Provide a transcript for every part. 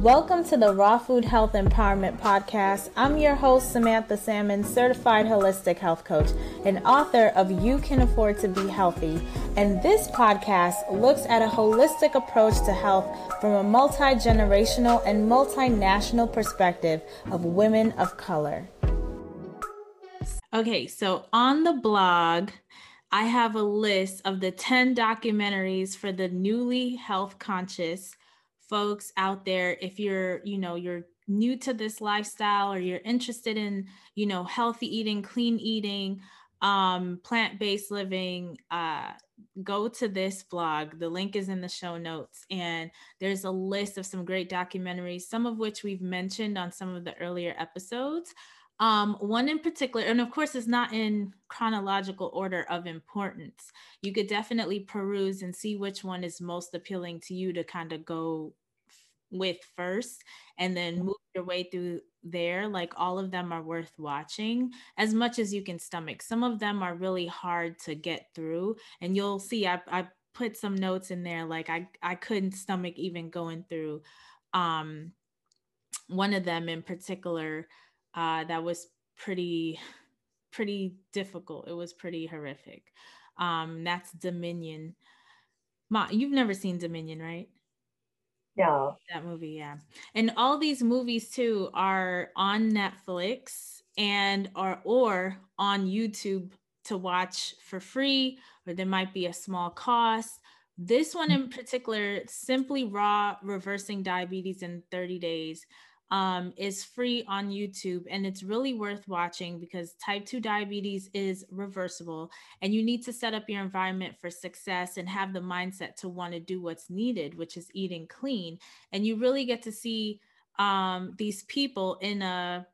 Welcome to the Raw Food Health Empowerment Podcast. I'm your host, Samantha Salmon, certified holistic health coach and author of You Can Afford to Be Healthy. And this podcast looks at a holistic approach to health from a multi generational and multinational perspective of women of color. Okay, so on the blog, I have a list of the 10 documentaries for the newly health conscious folks out there if you're you know you're new to this lifestyle or you're interested in you know healthy eating clean eating um, plant-based living uh, go to this blog. The link is in the show notes. And there's a list of some great documentaries some of which we've mentioned on some of the earlier episodes um, one in particular, and of course, it's not in chronological order of importance. You could definitely peruse and see which one is most appealing to you to kind of go with first and then mm-hmm. move your way through there like all of them are worth watching as much as you can stomach some of them are really hard to get through and you'll see i, I put some notes in there like i i couldn't stomach even going through um one of them in particular uh that was pretty pretty difficult it was pretty horrific um that's dominion Ma, you've never seen dominion right yeah. That movie, yeah. And all these movies too are on Netflix and are or on YouTube to watch for free, or there might be a small cost. This one in particular, simply raw reversing diabetes in 30 days um, is free on YouTube and it's really worth watching because type 2 diabetes is reversible and you need to set up your environment for success and have the mindset to want to do what's needed, which is eating clean. And you really get to see um, these people in a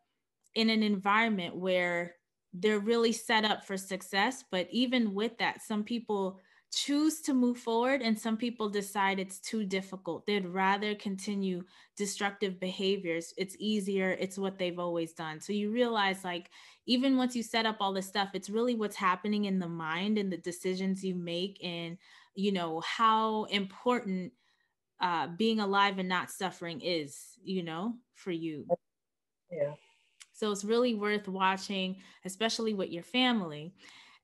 in an environment where they're really set up for success. But even with that, some people choose to move forward and some people decide it's too difficult. They'd rather continue destructive behaviors. It's easier. It's what they've always done. So you realize like even once you set up all this stuff it's really what's happening in the mind and the decisions you make and you know how important uh being alive and not suffering is you know for you. Yeah. So it's really worth watching especially with your family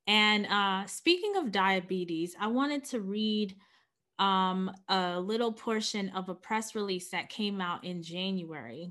and uh, speaking of diabetes, I wanted to read um, a little portion of a press release that came out in January.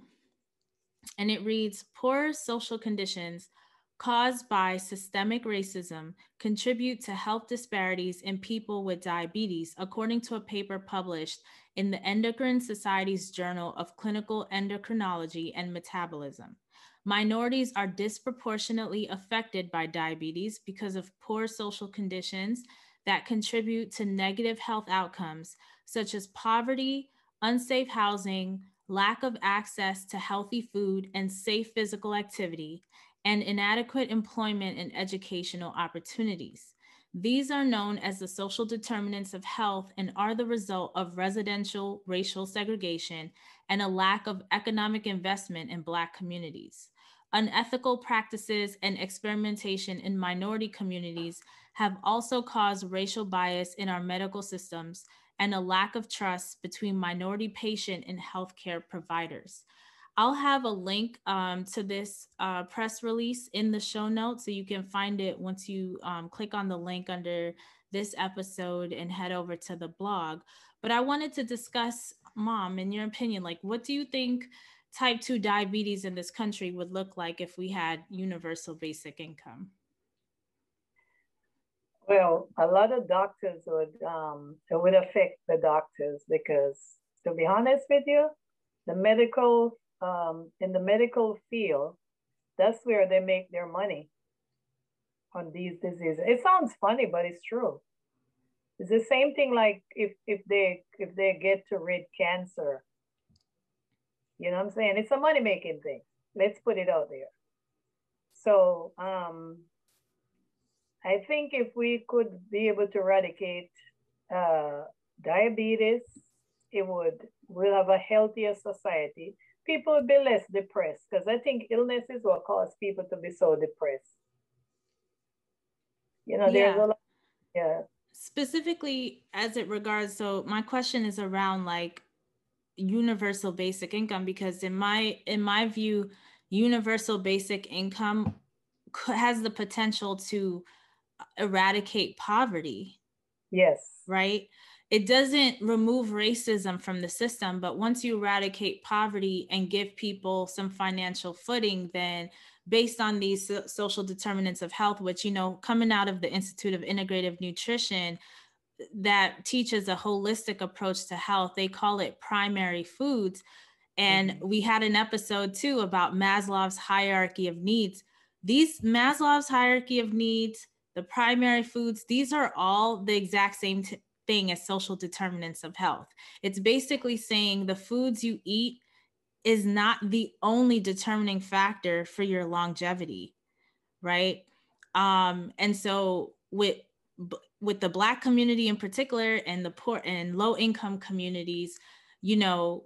And it reads Poor social conditions caused by systemic racism contribute to health disparities in people with diabetes, according to a paper published in the Endocrine Society's Journal of Clinical Endocrinology and Metabolism. Minorities are disproportionately affected by diabetes because of poor social conditions that contribute to negative health outcomes, such as poverty, unsafe housing, lack of access to healthy food and safe physical activity, and inadequate employment and educational opportunities. These are known as the social determinants of health and are the result of residential racial segregation and a lack of economic investment in Black communities. Unethical practices and experimentation in minority communities have also caused racial bias in our medical systems and a lack of trust between minority patient and healthcare providers. I'll have a link um, to this uh, press release in the show notes so you can find it once you um, click on the link under this episode and head over to the blog. But I wanted to discuss, Mom, in your opinion, like what do you think type 2 diabetes in this country would look like if we had universal basic income? Well, a lot of doctors would um, it would affect the doctors because, to be honest with you, the medical um, in the medical field, that's where they make their money on these diseases. It sounds funny, but it's true. It's the same thing like if if they if they get to rid cancer, you know what I'm saying? It's a money making thing. Let's put it out there. So um, I think if we could be able to eradicate uh, diabetes, it would we'll have a healthier society. People would be less depressed because I think illness is what cause people to be so depressed. You know, there's yeah. a lot. Yeah. Specifically, as it regards, so my question is around like universal basic income because in my in my view universal basic income has the potential to eradicate poverty. Yes. Right? It doesn't remove racism from the system but once you eradicate poverty and give people some financial footing then based on these social determinants of health which you know coming out of the institute of integrative nutrition that teaches a holistic approach to health they call it primary foods and mm-hmm. we had an episode too about maslow's hierarchy of needs these maslow's hierarchy of needs the primary foods these are all the exact same t- thing as social determinants of health. It's basically saying the foods you eat is not the only determining factor for your longevity, right? Um, and so with with the black community in particular and the poor and low income communities, you know,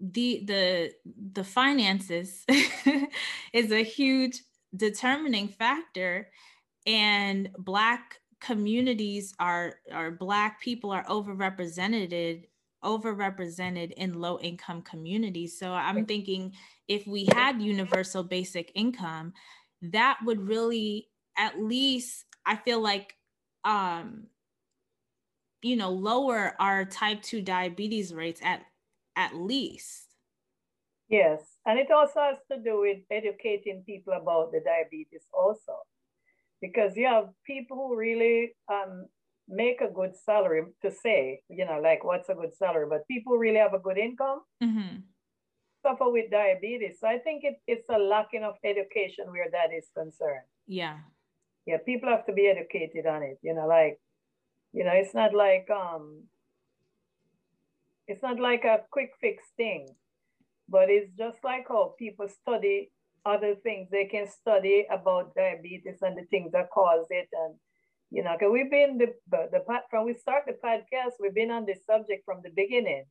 the the the finances is a huge determining factor. And black communities are are black people are overrepresented overrepresented in low income communities. So i'm thinking if we had universal basic income that would really at least i feel like um you know lower our type 2 diabetes rates at at least yes and it also has to do with educating people about the diabetes also because you have people who really um, make a good salary to say, you know, like what's a good salary, but people really have a good income mm-hmm. suffer with diabetes. So I think it, it's a lacking of education where that is concerned. Yeah. Yeah, people have to be educated on it, you know, like, you know, it's not like um it's not like a quick fix thing, but it's just like how people study other things. They can study about diabetes and the things that cause it and you know because we've been the, the, from we start the podcast we've been on this subject from the beginning.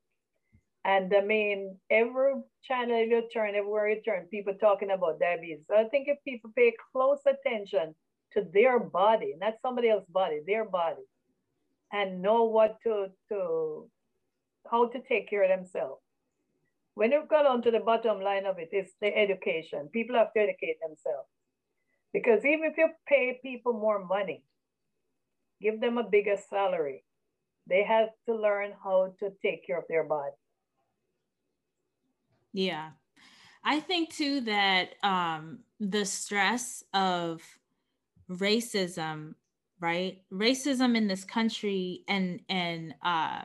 And i mean every channel you turn everywhere you turn people talking about diabetes. So i think if people pay close attention to their body not somebody else's body their body and know what to to how to take care of themselves when you got on to the bottom line of it, it's the education. People have to educate themselves. Because even if you pay people more money, give them a bigger salary, they have to learn how to take care of their body. Yeah. I think too that um, the stress of racism, right? Racism in this country and and uh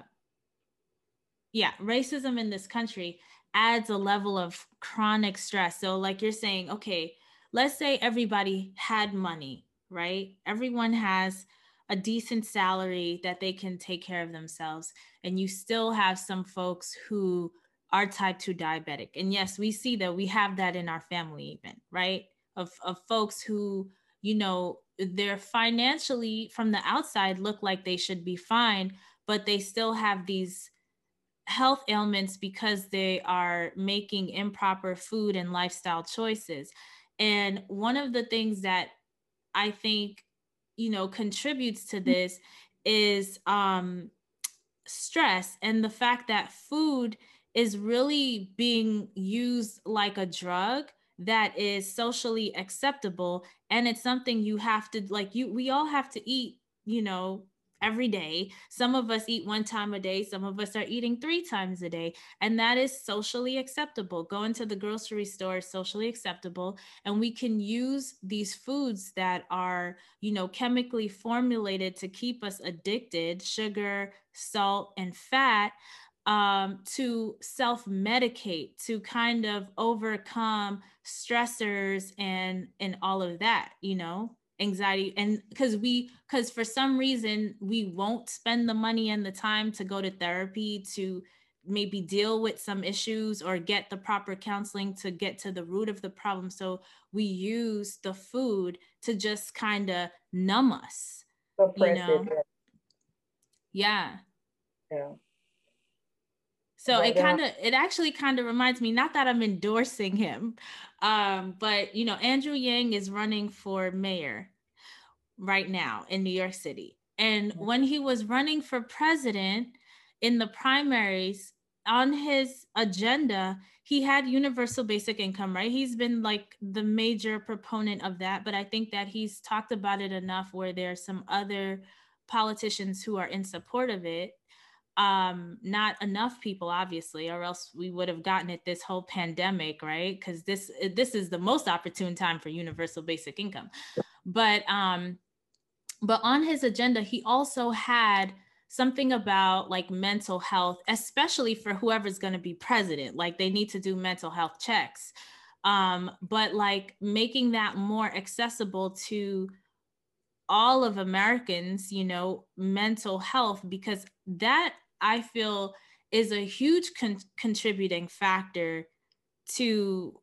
yeah, racism in this country adds a level of chronic stress. So, like you're saying, okay, let's say everybody had money, right? Everyone has a decent salary that they can take care of themselves. And you still have some folks who are type 2 diabetic. And yes, we see that we have that in our family, even, right? Of, of folks who, you know, they're financially from the outside look like they should be fine, but they still have these health ailments because they are making improper food and lifestyle choices. And one of the things that I think, you know, contributes to mm. this is um, stress and the fact that food is really being used like a drug that is socially acceptable and it's something you have to like you we all have to eat you know every day. Some of us eat one time a day, some of us are eating three times a day, and that is socially acceptable. Going to the grocery store is socially acceptable, and we can use these foods that are, you know, chemically formulated to keep us addicted, sugar, salt, and fat um, to self medicate to kind of overcome stressors and and all of that you know anxiety and because we because for some reason we won't spend the money and the time to go to therapy to maybe deal with some issues or get the proper counseling to get to the root of the problem. So we use the food to just kind of numb us you know? yeah. Yeah so but, it kind of it actually kind of reminds me not that i'm endorsing him um but you know andrew yang is running for mayor right now in New York City. And mm-hmm. when he was running for president in the primaries, on his agenda, he had universal basic income, right? He's been like the major proponent of that, but I think that he's talked about it enough where there are some other politicians who are in support of it. Um, not enough people, obviously, or else we would have gotten it this whole pandemic, right? Because this this is the most opportune time for universal basic income. But um, but on his agenda, he also had something about like mental health, especially for whoever's going to be president. Like they need to do mental health checks. Um, but like making that more accessible to all of Americans, you know, mental health, because that I feel is a huge con- contributing factor to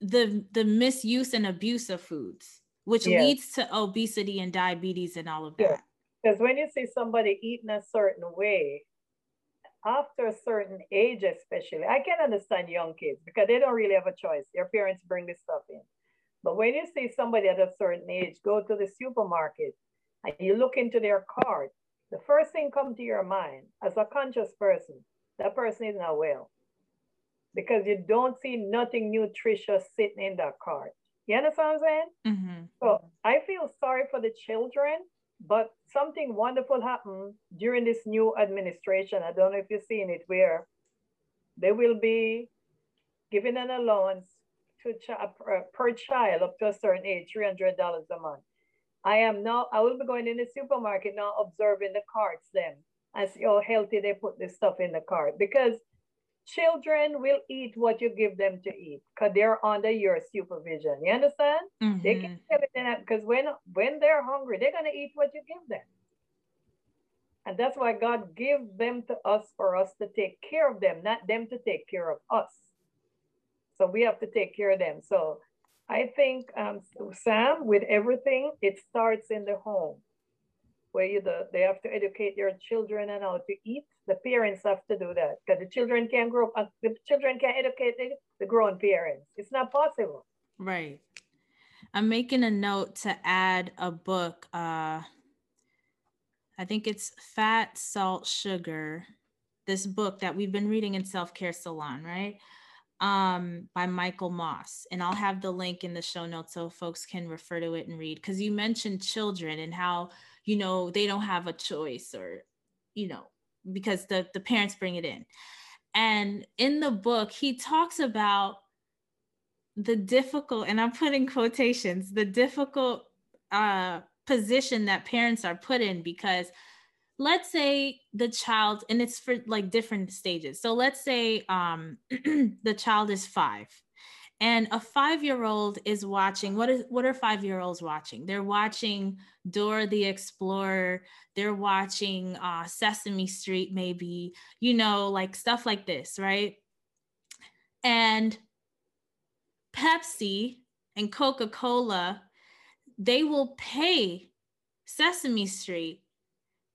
the the misuse and abuse of foods which yes. leads to obesity and diabetes and all of that because when you see somebody eating a certain way, after a certain age, especially, I can understand young kids because they don't really have a choice. Their parents bring this stuff in. But when you see somebody at a certain age go to the supermarket and you look into their cart, the first thing come to your mind as a conscious person, that person is not well. Because you don't see nothing nutritious sitting in that cart. You understand what I'm saying? Mm-hmm. So I feel sorry for the children but something wonderful happened during this new administration. I don't know if you've seen it, where they will be giving an allowance to ch- per child up to a certain age, $300 a month. I am now, I will be going in the supermarket now observing the carts then and see how healthy they put this stuff in the cart because children will eat what you give them to eat because they're under your supervision. You understand? Mm-hmm. They can tell it because when when they're hungry, they're gonna eat what you give them. And that's why God gave them to us for us to take care of them, not them to take care of us. So we have to take care of them. So I think, um, Sam, with everything, it starts in the home where you the, they have to educate their children and how to eat. The parents have to do that because the children can't grow up. The children can't educate the, the grown parents. It's not possible. Right. I'm making a note to add a book. Uh, I think it's Fat, Salt, Sugar. This book that we've been reading in Self Care Salon, right? Um by Michael Moss and I'll have the link in the show notes so folks can refer to it and read cuz you mentioned children and how you know they don't have a choice or you know because the the parents bring it in. And in the book he talks about the difficult and i'm putting quotations the difficult uh position that parents are put in because let's say the child and it's for like different stages. So let's say um the child is 5 and a five year old is watching what is what are five year olds watching? They're watching dora the explorer. They're watching uh, sesame street maybe you know like stuff like this right? And pepsi and coca-cola they will pay sesame street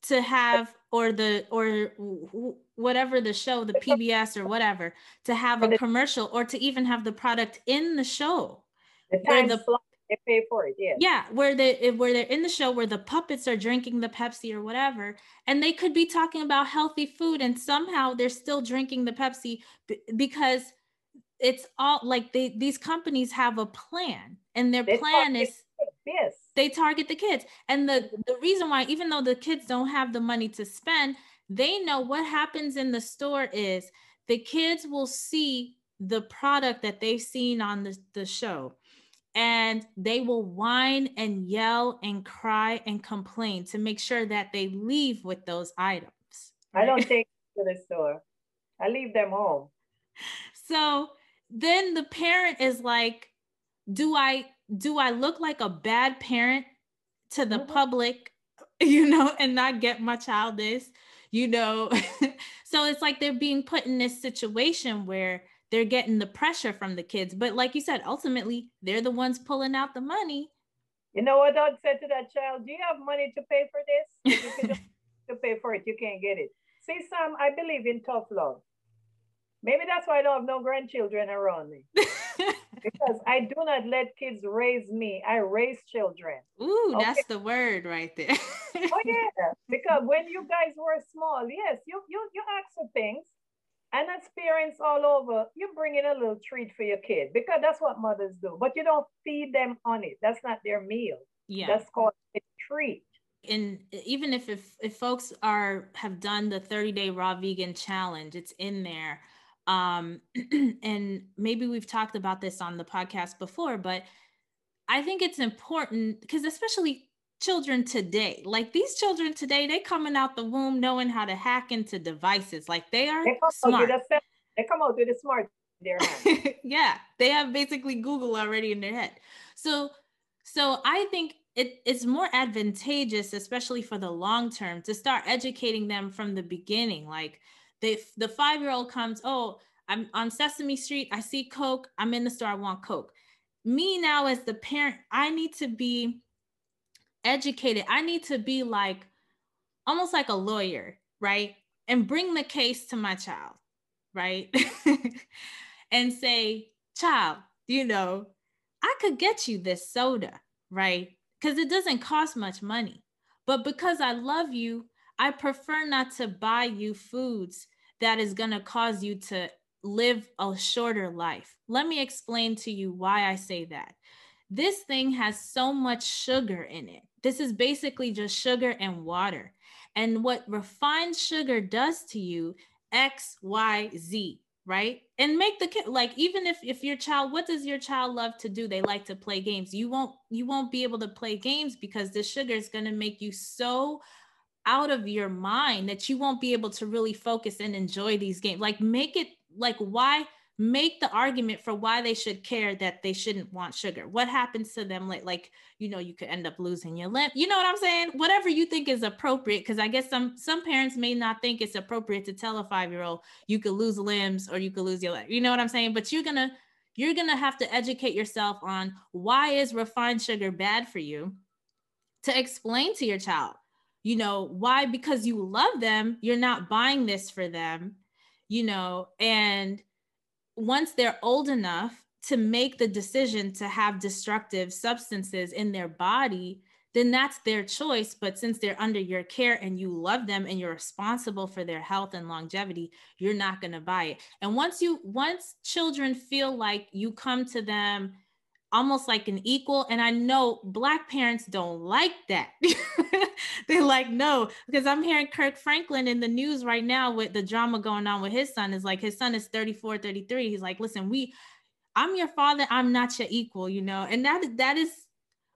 to have or the or whatever the show the pbs or whatever to have a commercial or to even have the product in the show. The time the, slot, they pay for it yeah. Yeah where they where they're in the show where the puppets are drinking the pepsi or whatever and they could be talking about healthy food and somehow they're still drinking the pepsi because it's all like they these companies have a plan and their they plan is yes they target the kids. And the mm-hmm. the reason why even though the kids don't have the money to spend they know what happens in the store is the kids will see the product that they've seen on the, the show. And they will whine and yell and cry and complain to make sure that they leave with those items i don't take to the store. I leave them home. So then the parent is like do i do I look like a bad parent to the mm-hmm. public, you know, and not get my child this, you know? so it's like they're being put in this situation where they're getting the pressure from the kids. But like you said, ultimately, they're the ones pulling out the money. You know what I said to that child? Do you have money to pay for this? you can to pay for it, you can't get it. See, Sam, I believe in tough love. Maybe that's why I don't have no grandchildren around me. because I do not let kids raise me. I raise children. Ooh, okay? that's the word right there. oh yeah, because when you guys were small, yes, you you you ask for things. And as parents all over, you bring in a little treat for your kid because that's what mothers do. But you don't feed them on it. That's not their meal. Yeah. That's called a treat. And even if, if if folks are have done the 30 day raw vegan challenge, it's in there. Um, and maybe we've talked about this on the podcast before, but I think it's important because especially children today. Like these children today, they coming out the womb knowing how to hack into devices. Like they are they smart. they come out with a smart yeah, they have basically Google already in their head. So, so I think it, it's more advantageous, especially for the long term, to start educating them from the beginning. Like the the five year old comes, oh, I'm on Sesame Street. I see Coke. I'm in the store. I want Coke. Me now as the parent, I need to be educated. I need to be like almost like a lawyer, right? And bring the case to my child, right? and say, child, you know, I could get you this soda, right? Because it doesn't cost much money. But because I love you, I prefer not to buy you foods that is going to cause you to live a shorter life. Let me explain to you why I say that. This thing has so much sugar in it. This is basically just sugar and water. And what refined sugar does to you, X, Y, Z, right? And make the kid like even if if your child, what does your child love to do? They like to play games. You won't you won't be able to play games because the sugar is going to make you so out of your mind that you won't be able to really focus and enjoy these games. Like make it like why make the argument for why they should care that they shouldn't want sugar. What happens to them? Like, like you know, you could end up losing your limb. You know what I'm saying? Whatever you think is appropriate, because I guess some some parents may not think it's appropriate to tell a five year old you could lose limbs or you could lose your leg. You know what I'm saying? But you're gonna you're gonna have to educate yourself on why is refined sugar bad for you to explain to your child you know why because you love them you're not buying this for them you know and once they're old enough to make the decision to have destructive substances in their body, then that's their choice. But since they're under your care and you love them and you're responsible for their health and longevity, you're not going to buy it. And once you, once children feel like you come to them almost like an equal, and I know Black parents don't like that. They're like, no, because I'm hearing Kirk Franklin in the news right now with the drama going on with his son. Is like his son is 34, 33. He's like, listen, we, I'm your father, I'm not your equal, you know, and that that is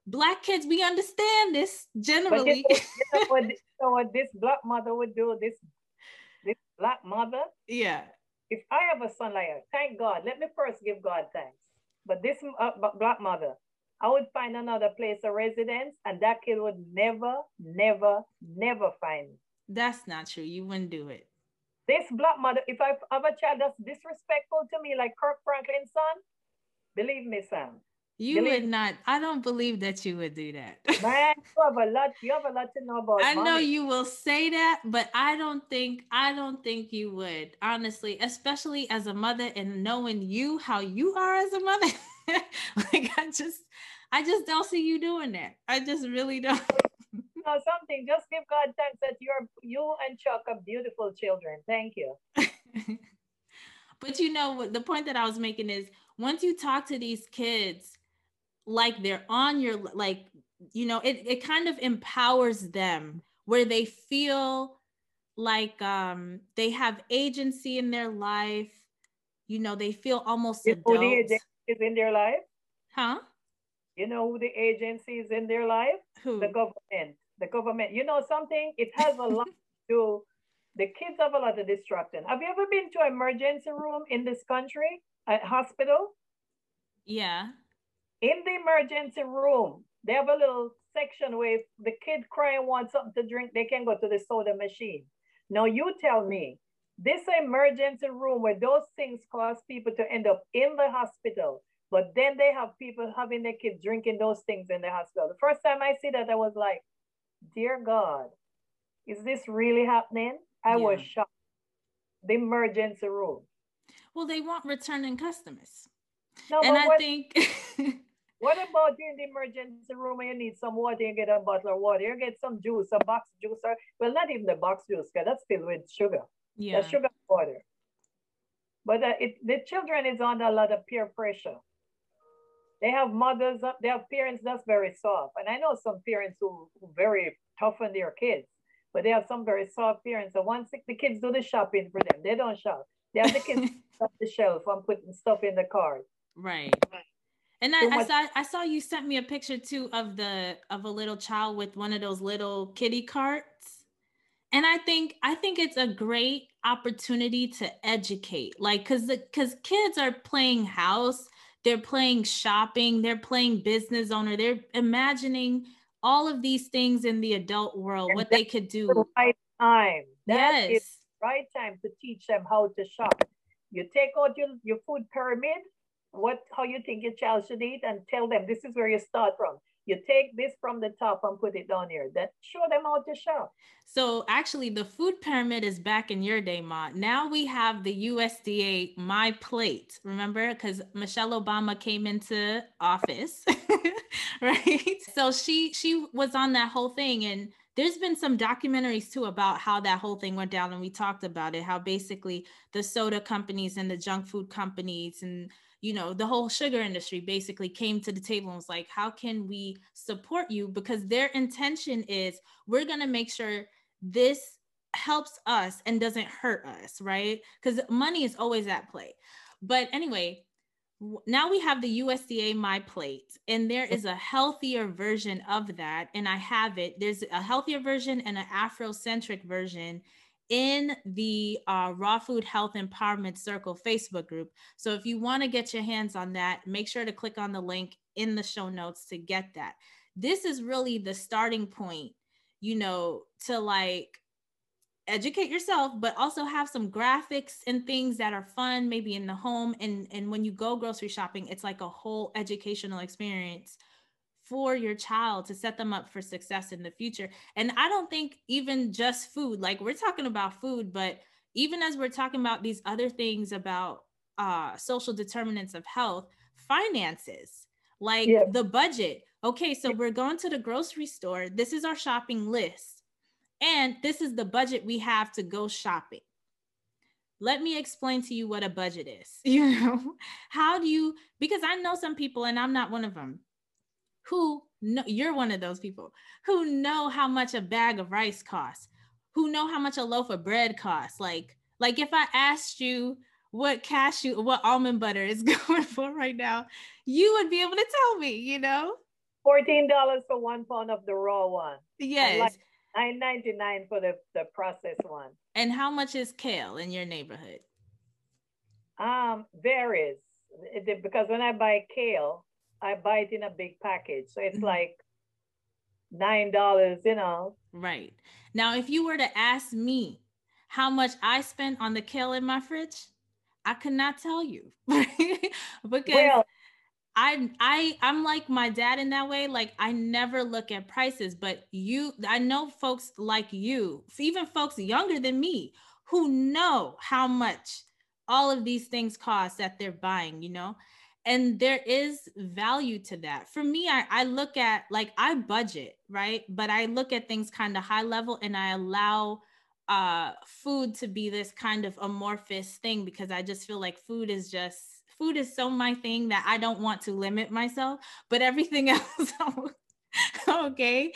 black kids. We understand this generally. Know, you what, you know what this black mother would do? This this black mother. Yeah. If I have a son like that, thank God. Let me first give God thanks. But this uh, black mother, I would find another place of residence, and that kid would never, never, never find me. That's not true. You wouldn't do it. This black mother, if I have a child that's disrespectful to me, like Kirk Franklin's son, believe me, Sam. You would not. I don't believe that you would do that. Man, you have a lot. You have a lot to know about. I know you will say that, but I don't think. I don't think you would. Honestly, especially as a mother and knowing you how you are as a mother. like I just, I just don't see you doing that. I just really don't. know something. Just give God thanks that you're you and Chuck are beautiful children. Thank you. but you know the point that I was making is once you talk to these kids like they're on your like you know it, it kind of empowers them where they feel like um they have agency in their life. You know they feel almost you know the agency is in their life? Huh? You know who the agency is in their life? Who? The government. The government. You know something? It has a lot to do the kids have a lot of distraction have you ever been to emergency room in this country? At hospital? Yeah in the emergency room, they have a little section where if the kid crying wants something to drink, they can go to the soda machine. Now you tell me, this emergency room where those things cause people to end up in the hospital, but then they have people having their kids drinking those things in the hospital. The first time I see that, I was like, dear God, is this really happening? I yeah. was shocked. The emergency room. Well, they want returning customers. No, and I what, think What about you in the emergency room and you need some water, you get a bottle of water, you get some juice, a box juice, or well, not even the box juice, because that's filled with sugar. Yeah. That's sugar water. But uh, it, the children is under a lot of peer pressure. They have mothers, uh, they have parents that's very soft. And I know some parents who, who very tough on their kids, but they have some very soft parents. So once the kids do the shopping for them, they don't shop. They have the kids off the shelf and putting stuff in the cart. Right. And I, I, saw I saw you sent me a picture too of the of a little child with one of those little kitty carts. And I think I think it's a great opportunity to educate. Like cuz the cuz kids are playing house, they're playing shopping, they're playing business owner, they're imagining all of these things in the adult world, and what they could do. The right time. That yes. right time to teach them how to shop. You take out your, your food pyramid, what how you think your child should eat, and tell them this is where you start from. You take this from the top and put it down here. That show them how to shop. So actually, the food pyramid is back in your day, Ma. Now we have the USDA My Plate. Remember, because Michelle Obama came into office, right? So she she was on that whole thing, and there's been some documentaries too about how that whole thing went down, and we talked about it. How basically the soda companies and the junk food companies and you know the whole sugar industry basically came to the table and was like how can we support you because their intention is we're going to make sure this helps us and doesn't hurt us right because money is always at play but anyway now we have the USDA My Plate, and there is a healthier version of that. And I have it. There's a healthier version and an Afrocentric version in the uh, Raw Food Health Empowerment Circle Facebook group. So if you want to get your hands on that, make sure to click on the link in the show notes to get that. This is really the starting point, you know, to like educate yourself but also have some graphics and things that are fun maybe in the home and and when you go grocery shopping it's like a whole educational experience for your child to set them up for success in the future. And I don't think even just food, like we're talking about food, but even as we're talking about these other things about uh, social determinants of health, finances, like yeah. the budget. Okay, so we're going to the grocery store. This is our shopping list. And this is the budget we have to go shopping. Let me explain to you what a budget is. You know, how do you, because I know some people, and I'm not one of them, who know you're one of those people who know how much a bag of rice costs, who know how much a loaf of bread costs. Like, like if I asked you what cashew, what almond butter is going for right now, you would be able to tell me, you know? $14 for one pound of the raw one. Yes. Like Nine ninety nine for the, the processed one. And how much is kale in your neighborhood? Um, varies. Because when I buy kale, I buy it in a big package. So it's mm-hmm. like nine dollars, you know. Right. Now, if you were to ask me how much I spent on the kale in my fridge, I could not tell you. because well, I I I'm like my dad in that way. Like I never look at prices, but you I know folks like you, even folks younger than me, who know how much all of these things cost that they're buying, you know? And there is value to that. For me I, I look at like i budget right? But i look at things kind of high level and i allow uh food to be this kind of amorphous thing because i just feel like food is just food is so my thing that i don't want to limit myself but everything else okay?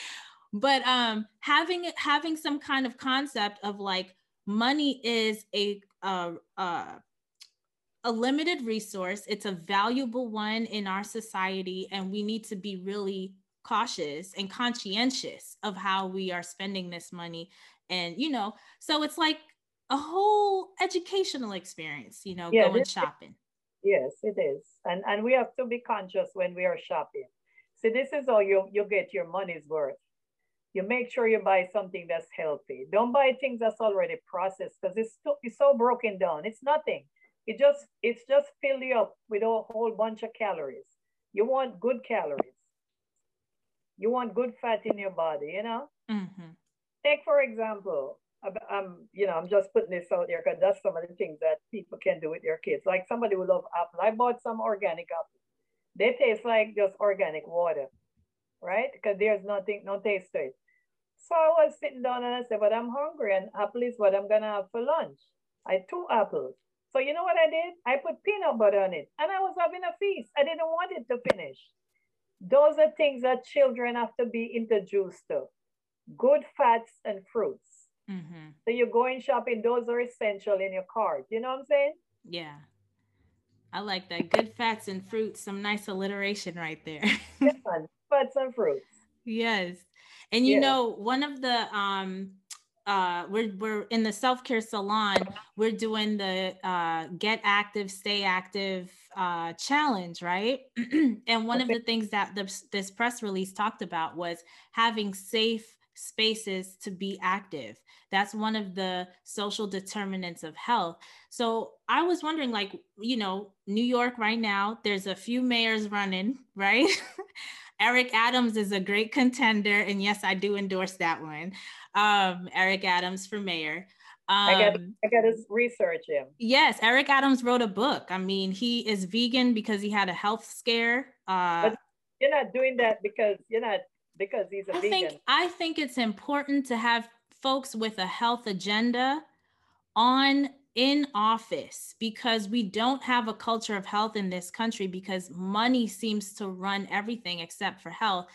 But um having having some kind of concept of like money is a uh uh a limited resource. It's a valuable one in our society, and we need to be really cautious and conscientious of how we are spending this money. And, you know, so it's like a whole educational experience, you know, yeah, going shopping. Yes, it is. And and we have to be conscious when we are shopping. So this is how you you get your money's worth. You make sure you buy something that's healthy. Don't buy things that's already processed because it's, it's so broken down. It's nothing. It just it's just fill you up with a whole bunch of calories. You want good calories. You want good fat in your body, you know? Mm-hmm. Take for example, I'm, you know, I'm just putting this out there because that's some of the things that people can do with their kids. Like somebody who love apple. I bought some organic apples. They taste like just organic water, right? Because there's nothing, no taste to it. So I was sitting down and I said, but I'm hungry and apple is what I'm gonna have for lunch. I had two apples. So you know what I did? I put peanut butter on it and I was having a feast. I didn't want it to finish. Those are things that children have to be introduced to. Good fats and fruits. Mm-hmm. So you're going shopping, those are essential in your cart. You know what I'm saying? Yeah. I like that. Good fats and fruits. Some nice alliteration right there. fats and fruits. Yes. And you yeah. know, one of the um uh, we're we're in the self care salon. We're doing the uh, get active, stay active uh, challenge, right? and one of the things that this, this press release talked about was having safe spaces to be active. That's one of the social determinants of health. So I was wondering, like, you know, New York right now, there's a few mayors running, right? Eric Adams is a great contender. And yes, I do endorse that one. Um, Eric Adams for mayor. Um, I got I got to research him. Yes, Eric Adams wrote a book. I mean, he is vegan because he had a health scare. Uh, but you're not doing that because you're not because he's a I vegan. Think, I think it's important to have folks with a health agenda on in office because we don't have a culture of health in this country because money seems to run everything except for health.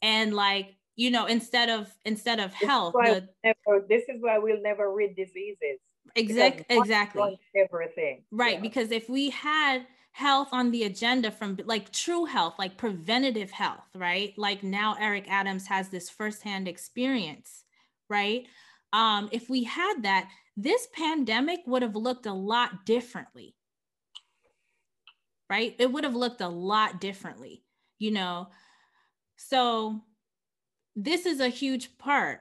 And like you know instead of instead of this health the, never, this is why we'll never rid diseases. Exactly. exactly everything. Right yeah. because if we had health on the agenda from like true health like preventative health right? Like now eric adams has this firsthand experience right um if we had that this pandemic would have looked a lot differently right? It would have looked a lot differently you know? So this is a huge part.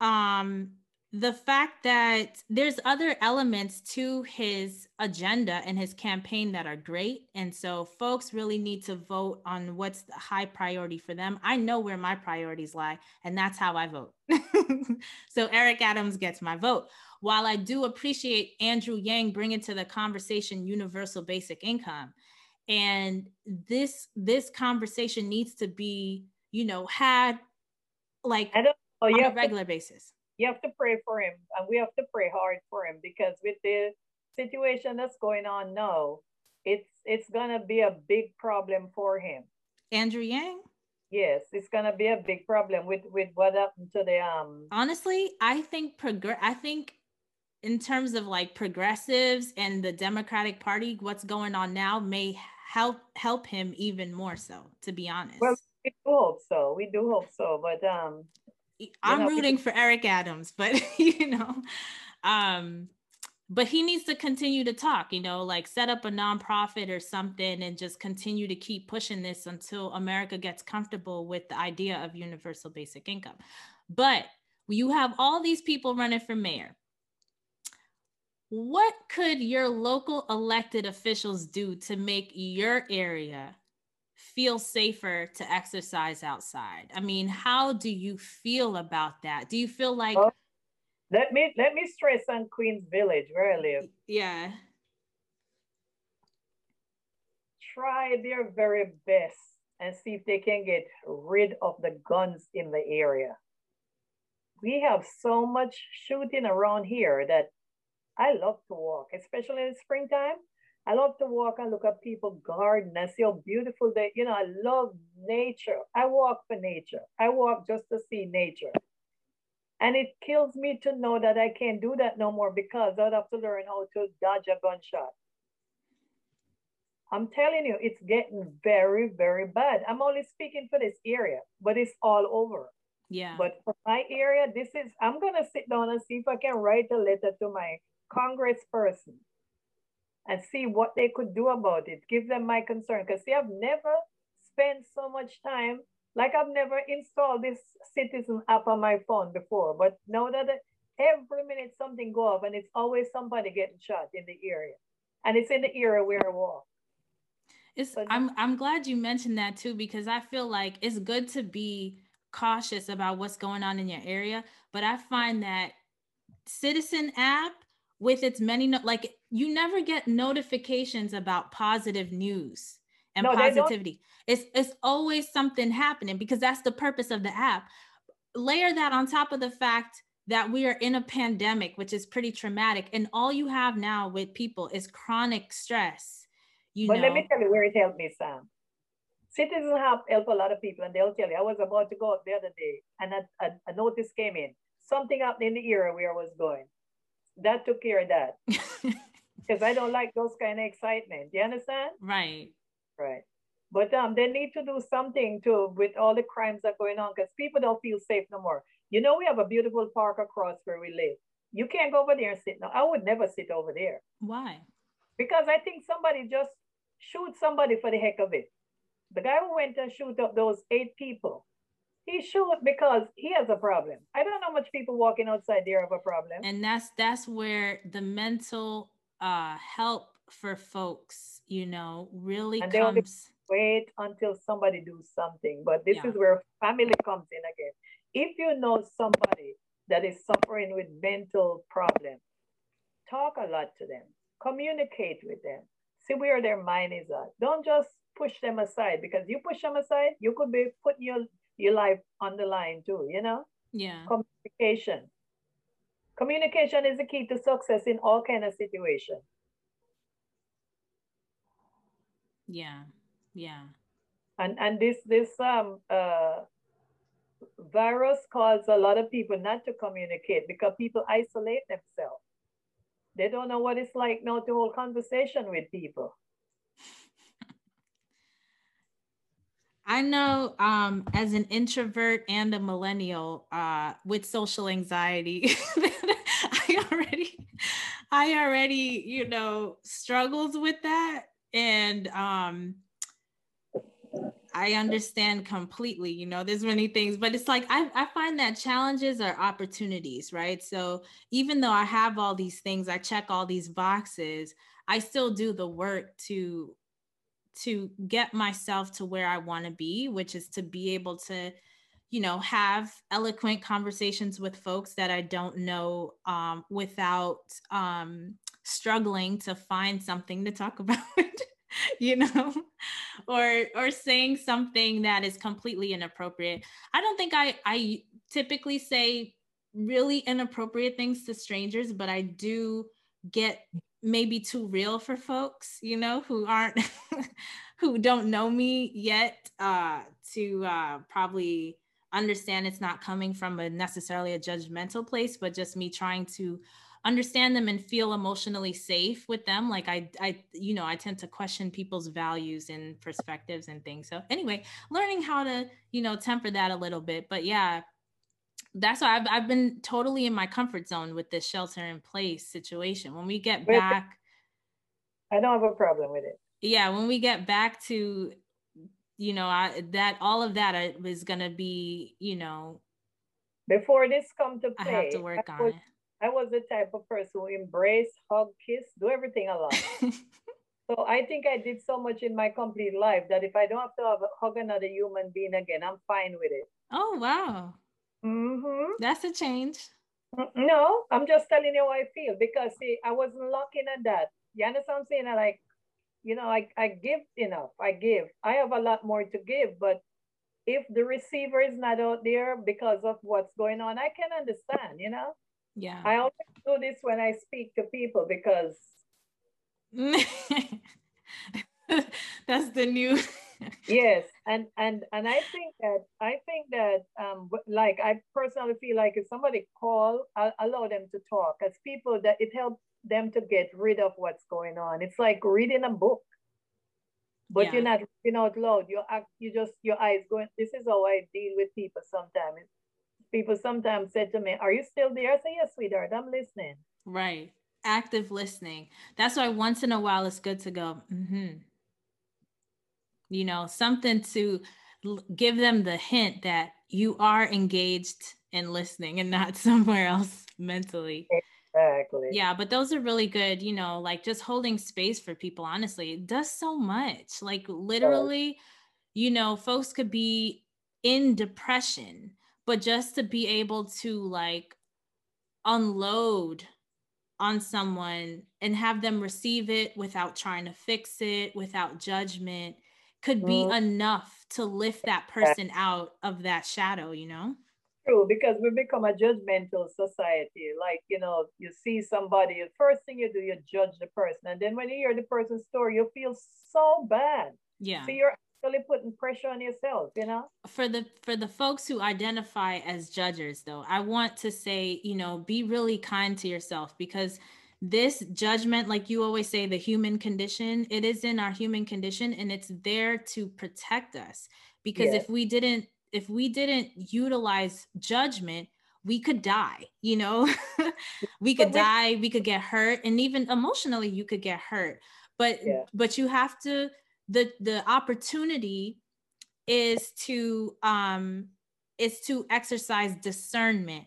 Um the fact that there's other elements to his agenda and his campaign that are great. And so folks really need to vote on what's the high priority for them. I know where my priorities lie and that's how i vote. So eric adams gets my vote. While I do appreciate Andrew Yang bringing to the conversation universal basic income, and this this conversation needs to be, you know, had like oh, on a regular basis. You have to pray for him, and we have to pray hard for him because with the situation that's going on now, it's it's gonna be a big problem for him. Andrew Yang. Yes, it's gonna be a big problem with with what happened to the um. Honestly, I think progress. I think in terms of like progressives and the Democratic Party, what's going on now may help help him even more so, to be honest. Well, we do hope so. We do hope so. But um I'm rooting for Eric Adams, but you know, um, but he needs to continue to talk, you know, like set up a nonprofit or something and just continue to keep pushing this until America gets comfortable with the idea of universal basic income. But you have all these people running for mayor what could your local elected officials do to make your area feel safer to exercise outside? I mean, how do you feel about that? Do you feel like well, let me let me stress on Queens Village where I live. Yeah. Try their very best and see if they can get rid of the guns in the area. We have so much shooting around here that I love to walk, especially in the springtime. I love to walk and look at people garden and see how beautiful they, you know, I love nature. I walk for nature. I walk just to see nature. And it kills me to know that I can't do that no more because I'd have to learn how to dodge a gunshot. I'm telling you, it's getting very, very bad. I'm only speaking for this area, but it's all over. Yeah. But for my area, this is, I'm going to sit down and see if I can write a letter to my congressperson and see what they could do about it. Give them my concern. Because see, I've never spent so much time, like I've never installed this citizen app on my phone before. But now that every minute something go off and it's always somebody getting shot in the area. And it's in the area where I walk. It's, I'm I'm glad you mentioned that too because I feel like it's good to be cautious about what's going on in your area, but I find that citizen app with its many no- like you never get notifications about positive news and no, positivity it's it's always something happening because that's the purpose of the app layer that on top of the fact that we are in a pandemic, which is pretty traumatic. And all you have now with people is chronic stress. You but know? let me tell you where it helped me, Sam. Citizen help help a lot of people, and they'll tell you. I was about to go up the other day, and a, a, a notice came in. Something happened in the area where I was going. That took care of that. Because I don't like those kind of excitement. Do you understand? Right. Right. But um, they need to do something to with all the crimes that are going on because people don't feel safe no more. You know, we have a beautiful park across where we live. You can't go over there and sit. No, I would never sit over there. Why? Because I think somebody just shoot somebody for the heck of it. The guy who went and shoot up those eight people, he shoot because he has a problem. I don't know much people walking outside there have a problem. And that's that's where the mental uh help for folks, you know, really And comes. Wait until somebody do something. But this Yeah. is where family comes in again. If you know somebody that is suffering with mental problems, talk a lot to them, communicate with them, see where their mind is at. Don't just push them aside because you push them aside, you could be putting your, your life on the line too, you know? Yeah. Communication. Communication is the key to success in all kind of situations. Yeah. Yeah. And and this this um uh virus caused a lot of people not to communicate because people isolate themselves. They don't know what it's like now to hold conversation with people. I know um, as an introvert and a millennial uh, with social anxiety, I already, I already, you know, struggles with that. And um, I understand completely, you know, there's many things, but it's like I, I find that challenges are opportunities, right? So even though I have all these things, I check all these boxes, I still do the work to to get myself to where I want to be, which is to be able to, you know, have eloquent conversations with folks that I don't know um, without um, struggling to find something to talk about, you know, or or saying something that is completely inappropriate. I don't think I I typically say really inappropriate things to strangers, but I do get maybe too real for folks, you know, who aren't who don't know me yet uh to uh probably understand it's not coming from a necessarily a judgmental place, but just me trying to understand them and feel emotionally safe with them. Like i i you know i tend to question people's values and perspectives and things. So anyway learning how to you know temper that a little bit. But yeah that's why I've, I've been totally in my comfort zone with this shelter in place situation when we get back I don't have a problem with it. yeah when we get back to you know I, that all of that I- is gonna be you know Before this come to play, i have to work I on was, I was the type of person who embrace, hug, kiss, do everything a lot. So I think I did so much in my complete life that if I don't have to have, hug another human being again, I'm fine with it. oh wow hmm that's a change No, I'm just telling you how I feel because see, I wasn't looking at that. You understand what I'm saying? I like, you know, I, I give enough. I give. I have a lot more to give, but if the receiver is not out there because of what's going on, I can understand, you know. yeah I always do this when I speak to people because that's the new yes, and and and I think that I think that um like I personally feel like if somebody call, I'll allow them to talk as people that it helps them to get rid of what's going on. It's like reading a book. But Yeah. you're not reading out loud. You act you just your eyes going. This is how I deal with people sometimes. People sometimes said to me, Are you still there? I say, Yes, sweetheart, I'm listening. Right. Active listening. That's why once in a while it's good to go, hmm You know, something to give them the hint that you are engaged and listening and not somewhere else mentally. Exactly. Yeah, but those are really good, you know, like just holding space for people, honestly, it does so much. Like literally, you know, folks could be in depression, but just to be able to like unload on someone and have them receive it without trying to fix it, without judgment, could be Mhm. enough to lift that person out of that shadow, you know? true because we become a judgmental society. Like, you know, you see somebody, the first thing you do, you judge the person. And then when you hear the person's story, you feel so bad. Yeah. So you're actually putting pressure on yourself, you know? For the for the folks who identify as judges though, I want to say, you know, be really kind to yourself because this judgment like you always say the human condition it is in our human condition and it's there to protect us because yes. if we didn't if we didn't utilize judgment we could die you know we could die we could get hurt and even emotionally you could get hurt but yeah. but you have to the the opportunity is to um is to exercise discernment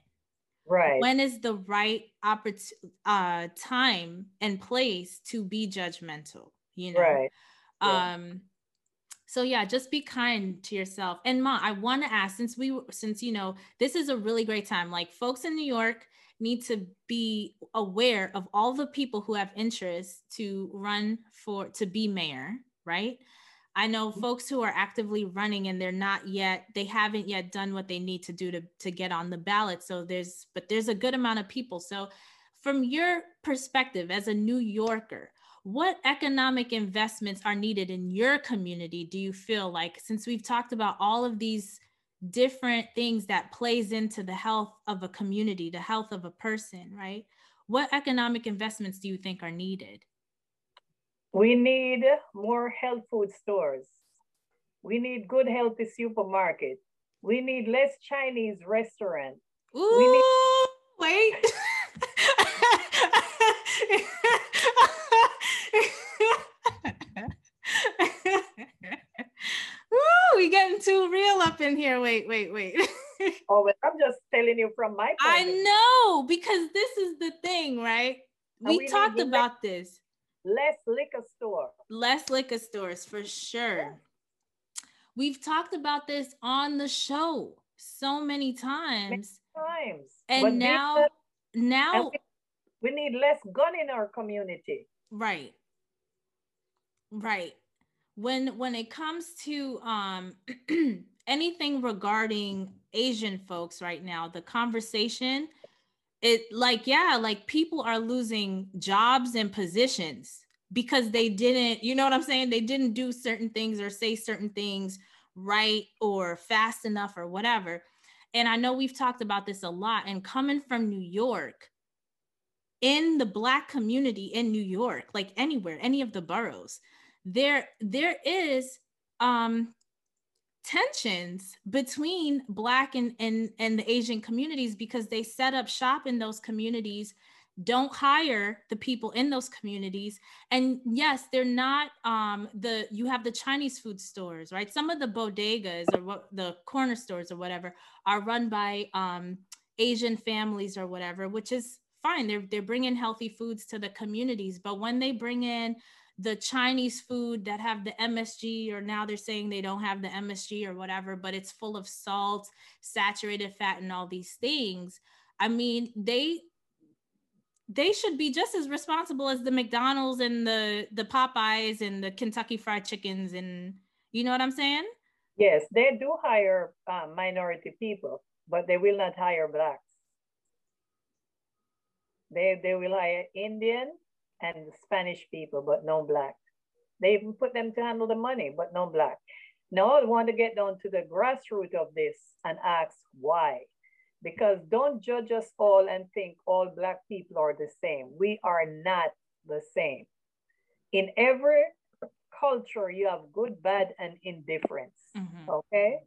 right. When is the right opportunity uh time and place to be judgmental you know? Right. Yeah. um so yeah just be kind to yourself. And ma i want to ask since we since you know this is a really great time like folks in new york need to be aware of all the people who have interest to run for to be mayor right I know mm-hmm. folks who are actively running and they're not yet, they haven't yet done what they need to do to, to get on the ballot. So there's, but there's a good amount of people. So from your perspective as a New Yorker, what economic investments are needed in your community do you feel like since we've talked about all of these different things that plays into the health of a community the health of a person right what economic investments do you think are needed we need more health food stores. We need good healthy supermarket. We need less Chinese restaurants. Ooh, we need- wait. Ooh, we getting too real up in here. Wait, wait, wait. oh, but I'm just telling you from my I know because this is the thing, right? We, we talked about this less liquor store. Less liquor stores for sure. Yeah. We've talked about this on the show so many times. Many times. And but now now we, we need less gun in our community. Right. Right. When when it comes to um anything regarding Asian folks right now, the conversation it like yeah like people are losing jobs and positions because they didn't you know what i'm saying? They didn't do certain things or say certain things right or fast enough or whatever. And i know we've talked about this a lot and coming from new york in the black community in new york like anywhere any of the boroughs there there is um tensions between black and, and and the asian communities because they set up shop in those communities don't hire the people in those communities. And yes they're not um the you have the chinese food stores right? Some of the bodegas or what the corner stores or whatever are run by um asian families or whatever which is fine. They're they're bringing healthy foods to the communities but when they bring in the Chinese food that have the MSG, or now they're saying they don't have the MSG or whatever, but it's full of salt, saturated fat, and all these things. I mean, they they should be just as responsible as the McDonald's and the the Popeyes and the Kentucky Fried Chickens, and you know what I'm saying? Yes, they do hire uh, minority people, but they will not hire blacks. They they will hire Indian, and the Spanish people, but no black. They even put them to handle the money, but no black. Now I want to get down to the grassroots of this and ask why. Because don't judge us all and think all black people are the same. We are not the same. In every culture, you have good, bad, and indifference. Mm-hmm. Okay?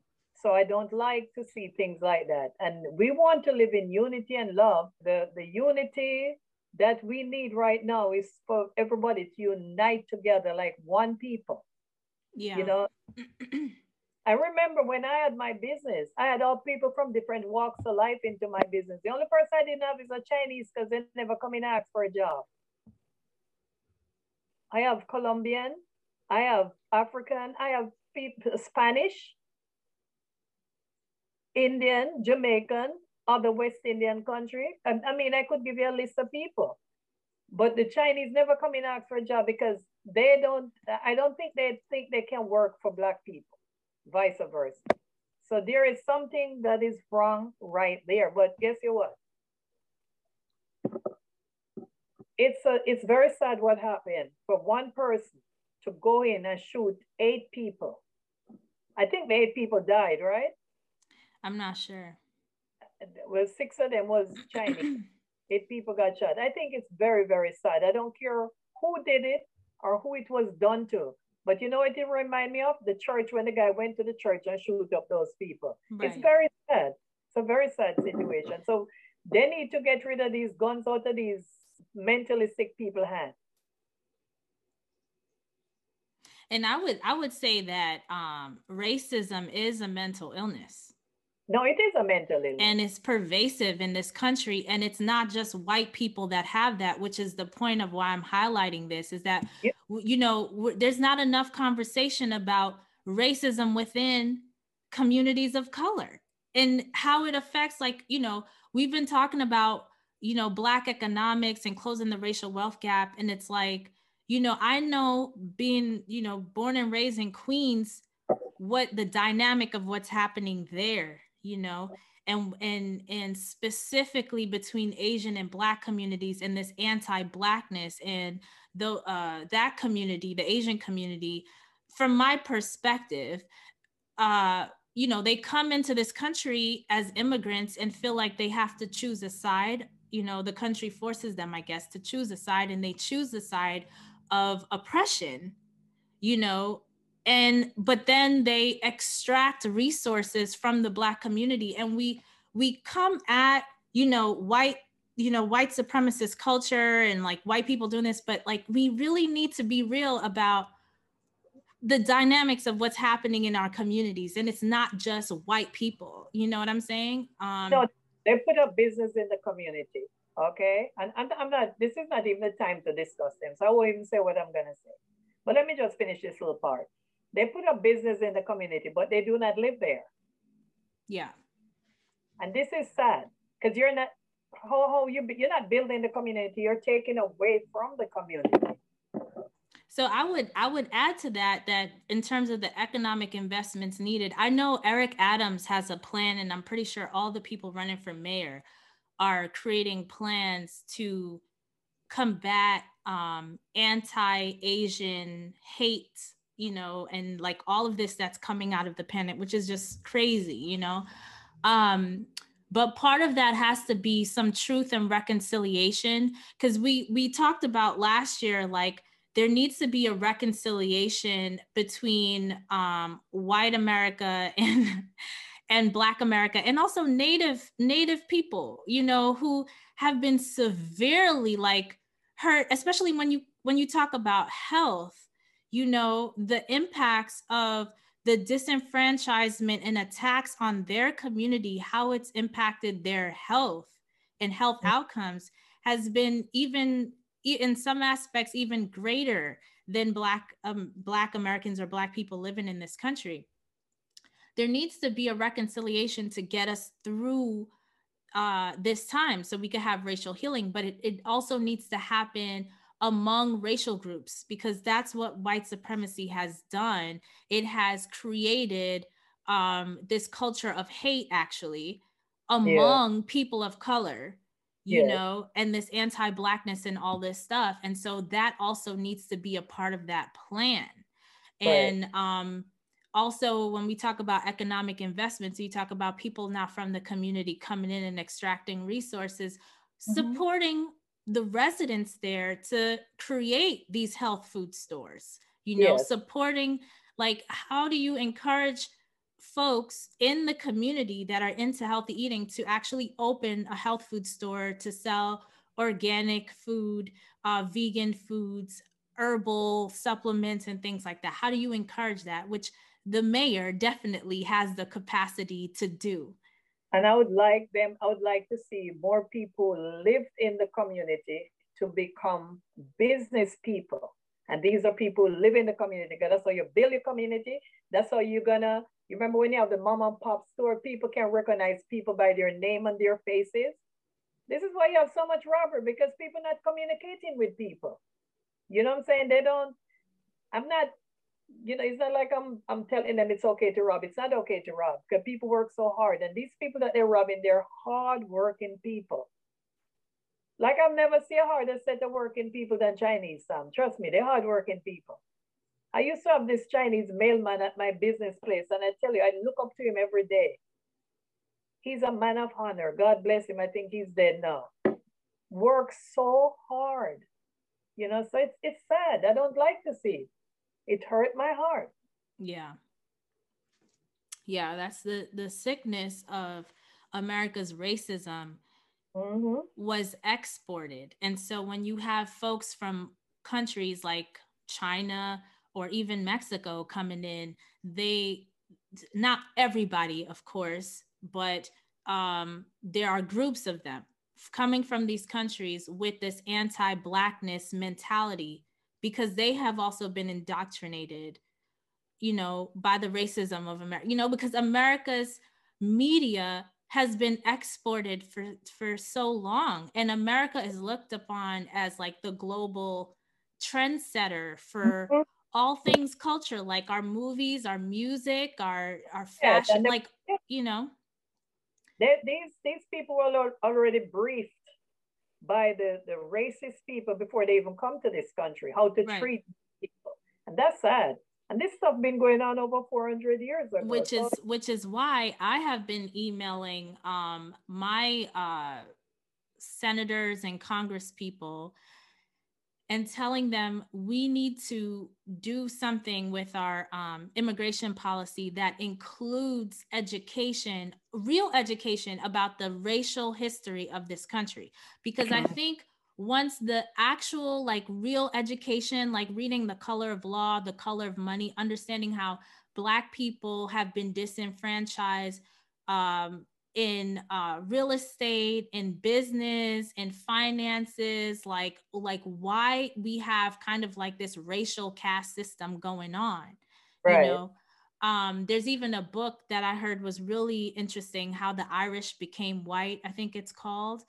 So I don't like to see things like that. And we want to live in unity and love. The, the unity that we need right now is for everybody to unite together like one people. Yeah. You know, I remember when I had my business, I had all people from different walks of life into my business. The only person I didn't have is a Chinese because they never come in and ask for a job. I have Colombian, I have African, I have people, Spanish, Indian, Jamaican, other West Indian country. I, I mean, I could give you a list of people, but the Chinese never come in ask for a job because they don't, I don't think they think they can work for Black people, vice versa. So there is something that is wrong right there. But guess what? It's a, it's very sad what happened for one person to go in and shoot eight people. I think the eight people died, right? I'm not sure. Well, six of them was Chinese. eight people got shot. I think it's very, very sad. I don't care who did it or who it was done to. But you know what it remind me of? The church when the guy went to the church and shoot up those people. Right. It's very sad. It's a very sad situation. So they need to get rid of these guns out of these mentally sick people hands. And I would I would say that um, racism is a mental illness. No, it is a mental illness. And it's pervasive in this country. And it's not just white people that have that, which is the point of why I'm highlighting this is that, you know, there's not enough conversation about racism within communities of color and how it affects, like, you know, we've been talking about, you know, Black economics and closing the racial wealth gap. And it's like, you know, I know being, you know, born and raised in Queens, what the dynamic of what's happening there you know and and and specifically between asian and black communities and this anti-blackness and the uh, that community the asian community from my perspective uh you know they come into this country as immigrants and feel like they have to choose a side. You know the country forces them i guess to choose a side and they choose the side of oppression you know and but then they extract resources from the black community and we we come at you know white you know white supremacist culture and like white people doing this but like we really need to be real about the dynamics of what's happening in our communities and it's not just white people you know what i'm saying? Um no they put up business in the community okay? And, and i'm not this is not even the time to discuss them so i won't even say what i'm gonna say. But let me just finish this little part they put a business in the community, but they do not live there. Yeah. And this is sad because you're not how, how you you're not building the community, you're taking away from the community. So I would I would add to that that in terms of the economic investments needed, I know Eric Adams has a plan, and I'm pretty sure all the people running for mayor are creating plans to combat um, anti-Asian hate you know, and like all of this that's coming out of the pandemic, which is just crazy, you know. Um, but part of that has to be some truth and reconciliation because we we talked about last year like there needs to be a reconciliation between um, white america and and black america and also native native people you know who have been severely like hurt especially when you when you talk about health you know, the impacts of the disenfranchisement and attacks on their community, how it's impacted their health and health mm-hmm. outcomes has been even in some aspects even greater than black um, black Americans or black people living in this country. There needs to be a reconciliation to get us through uh, this time so we could have racial healing, but it, it also needs to happen among racial groups because that's what white supremacy has done. It has created um, this culture of hate, actually, among yeah. people of color, you yeah. know, and this anti Blackness and all this stuff. And so that also needs to be a part of that plan. Right. And um, also, when we talk about economic investments, you talk about people now from the community coming in and extracting resources, mm-hmm. supporting the residents there to create these health food stores you know yes. supporting like how do you encourage folks in the community that are into healthy eating to actually open a health food store to sell organic food uh, vegan foods herbal supplements and things like that? How do you encourage that? Which the mayor definitely has the capacity to do and I would like them, I would like to see more people live in the community to become business people. And these are people who live in the community. That's how you build your community. That's how you're gonna, you remember when you have the mom and pop store, people can recognize people by their name and their faces. This is why you have so much robbery because people not communicating with people. You know what I'm saying? They don't, I'm not you know, it's not like I'm I'm telling them it's okay to rob. It's not okay to rob because people work so hard. And these people that they're robbing, they're hard-working people. Like I've never seen a harder set of working people than Chinese, Sam. Trust me, they're hard-working people. I used to have this Chinese mailman at my business place, and I tell you, I look up to him every day. He's a man of honor. God bless him. I think he's dead now. Works so hard. You know, so it's it's sad. I don't like to see it. It hurt my heart. Yeah. Yeah, that's the the sickness of America's racism mm-hmm. was exported. And so when you have folks from countries like China or even Mexico coming in, they not everybody, of course, but um, there are groups of them coming from these countries with this anti-blackness mentality because they have also been indoctrinated you know by the racism of america you know because america's media has been exported for for so long and america is looked upon as like the global trendsetter for mm-hmm. all things culture like our movies our music our our fashion like you know they, these these people were already briefed by the, the racist people before they even come to this country, how to right. treat people. And that's sad. And this stuff been going on over 400 years ago. Which is which is why I have been emailing um, my uh, senators and congress people and telling them we need to do something with our um, immigration policy that includes education, real education about the racial history of this country. Because I think once the actual, like, real education, like reading The Color of Law, The Color of Money, understanding how Black people have been disenfranchised um, in uh, real estate in business in finances like like why we have kind of like this racial caste system going on right. you know? Um, there's even a book that i heard was really interesting how the irish became white i think it's called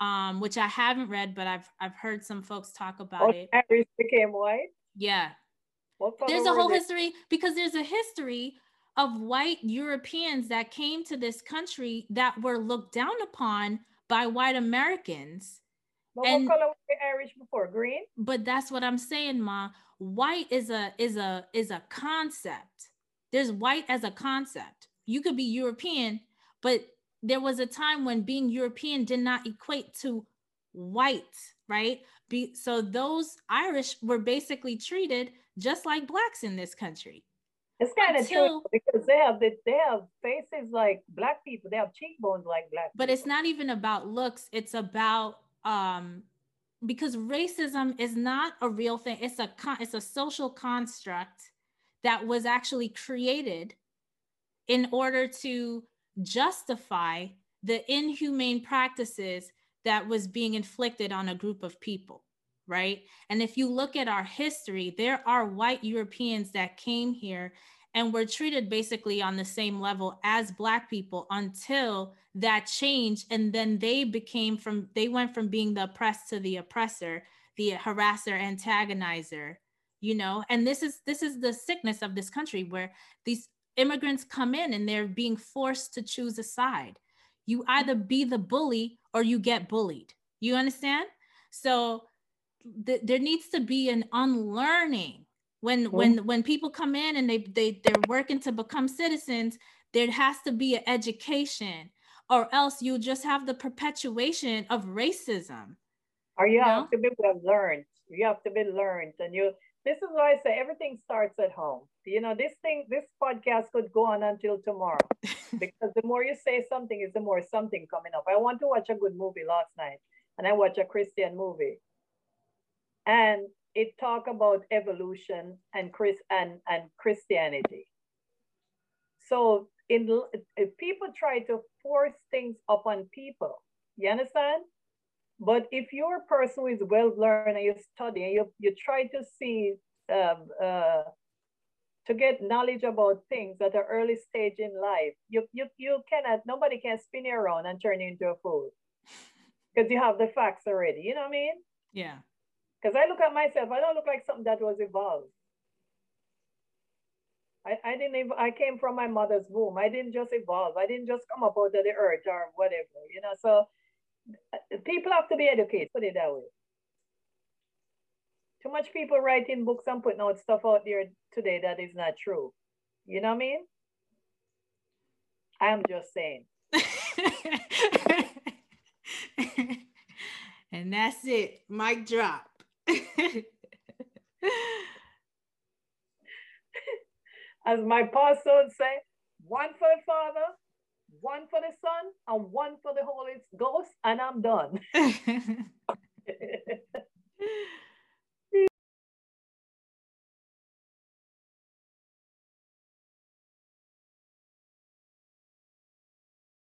um, which i haven't read but i've i've heard some folks talk about oh, it. Irish became white? Yeah. There's a whole history because there's a history of white Europeans that came to this country that were looked down upon by white Americans. But and, what color were Irish before? Green? But that's what I'm saying, Ma. White is a is a is a concept. There's white as a concept. You could be European, but there was a time when being European did not equate to white, right? Be, so those Irish were basically treated just like blacks in this country. It's kind of true because they have the, they have faces like black people. They have cheekbones like black. But people. it's not even about looks. It's about um because racism is not a real thing. It's a con- it's a social construct that was actually created in order to justify the inhumane practices that was being inflicted on a group of people right? And if you look at our history, there are white Europeans that came here and were treated basically on the same level as black people until that changed and then they became from they went from being the oppressed to the oppressor the harasser antagonizer you know? And this is this is the sickness of this country where these immigrants come in and they're being forced to choose a side. You either be the bully or you get bullied. You understand? So th- there needs to be an unlearning. When mm-hmm. when when people come in and they they they're working to become citizens there has to be an education or else you just have the perpetuation of racism or you, you have know? to be well learned. You have to be learned and you this is why i say everything starts at home. You know this thing this podcast could go on until tomorrow because the more you say something is the more something coming up. I want to watch a good movie last night and i watch a christian movie and it talk about evolution and Chris and, and Christianity. So in if people try to force things upon people, you understand? But if you're a person who is well learned and you study and you, you try to see um, uh, to get knowledge about things at an early stage in life, you, you, you cannot, nobody can spin you around and turn you into a fool because you have the facts already. You know what I mean? Yeah. Because I look at myself, I don't look like something that was evolved. I, I didn't even, I came from my mother's womb. I didn't just evolve. I didn't just come up out of the earth or whatever, you know. So people have to be educated, put it that way. Too much people writing books and putting out stuff out there today that is not true. You know what I mean? I'm just saying. and that's it. Mic drop. As my pastor would say, one for the Father, one for the Son, and one for the Holy Ghost, and I'm done.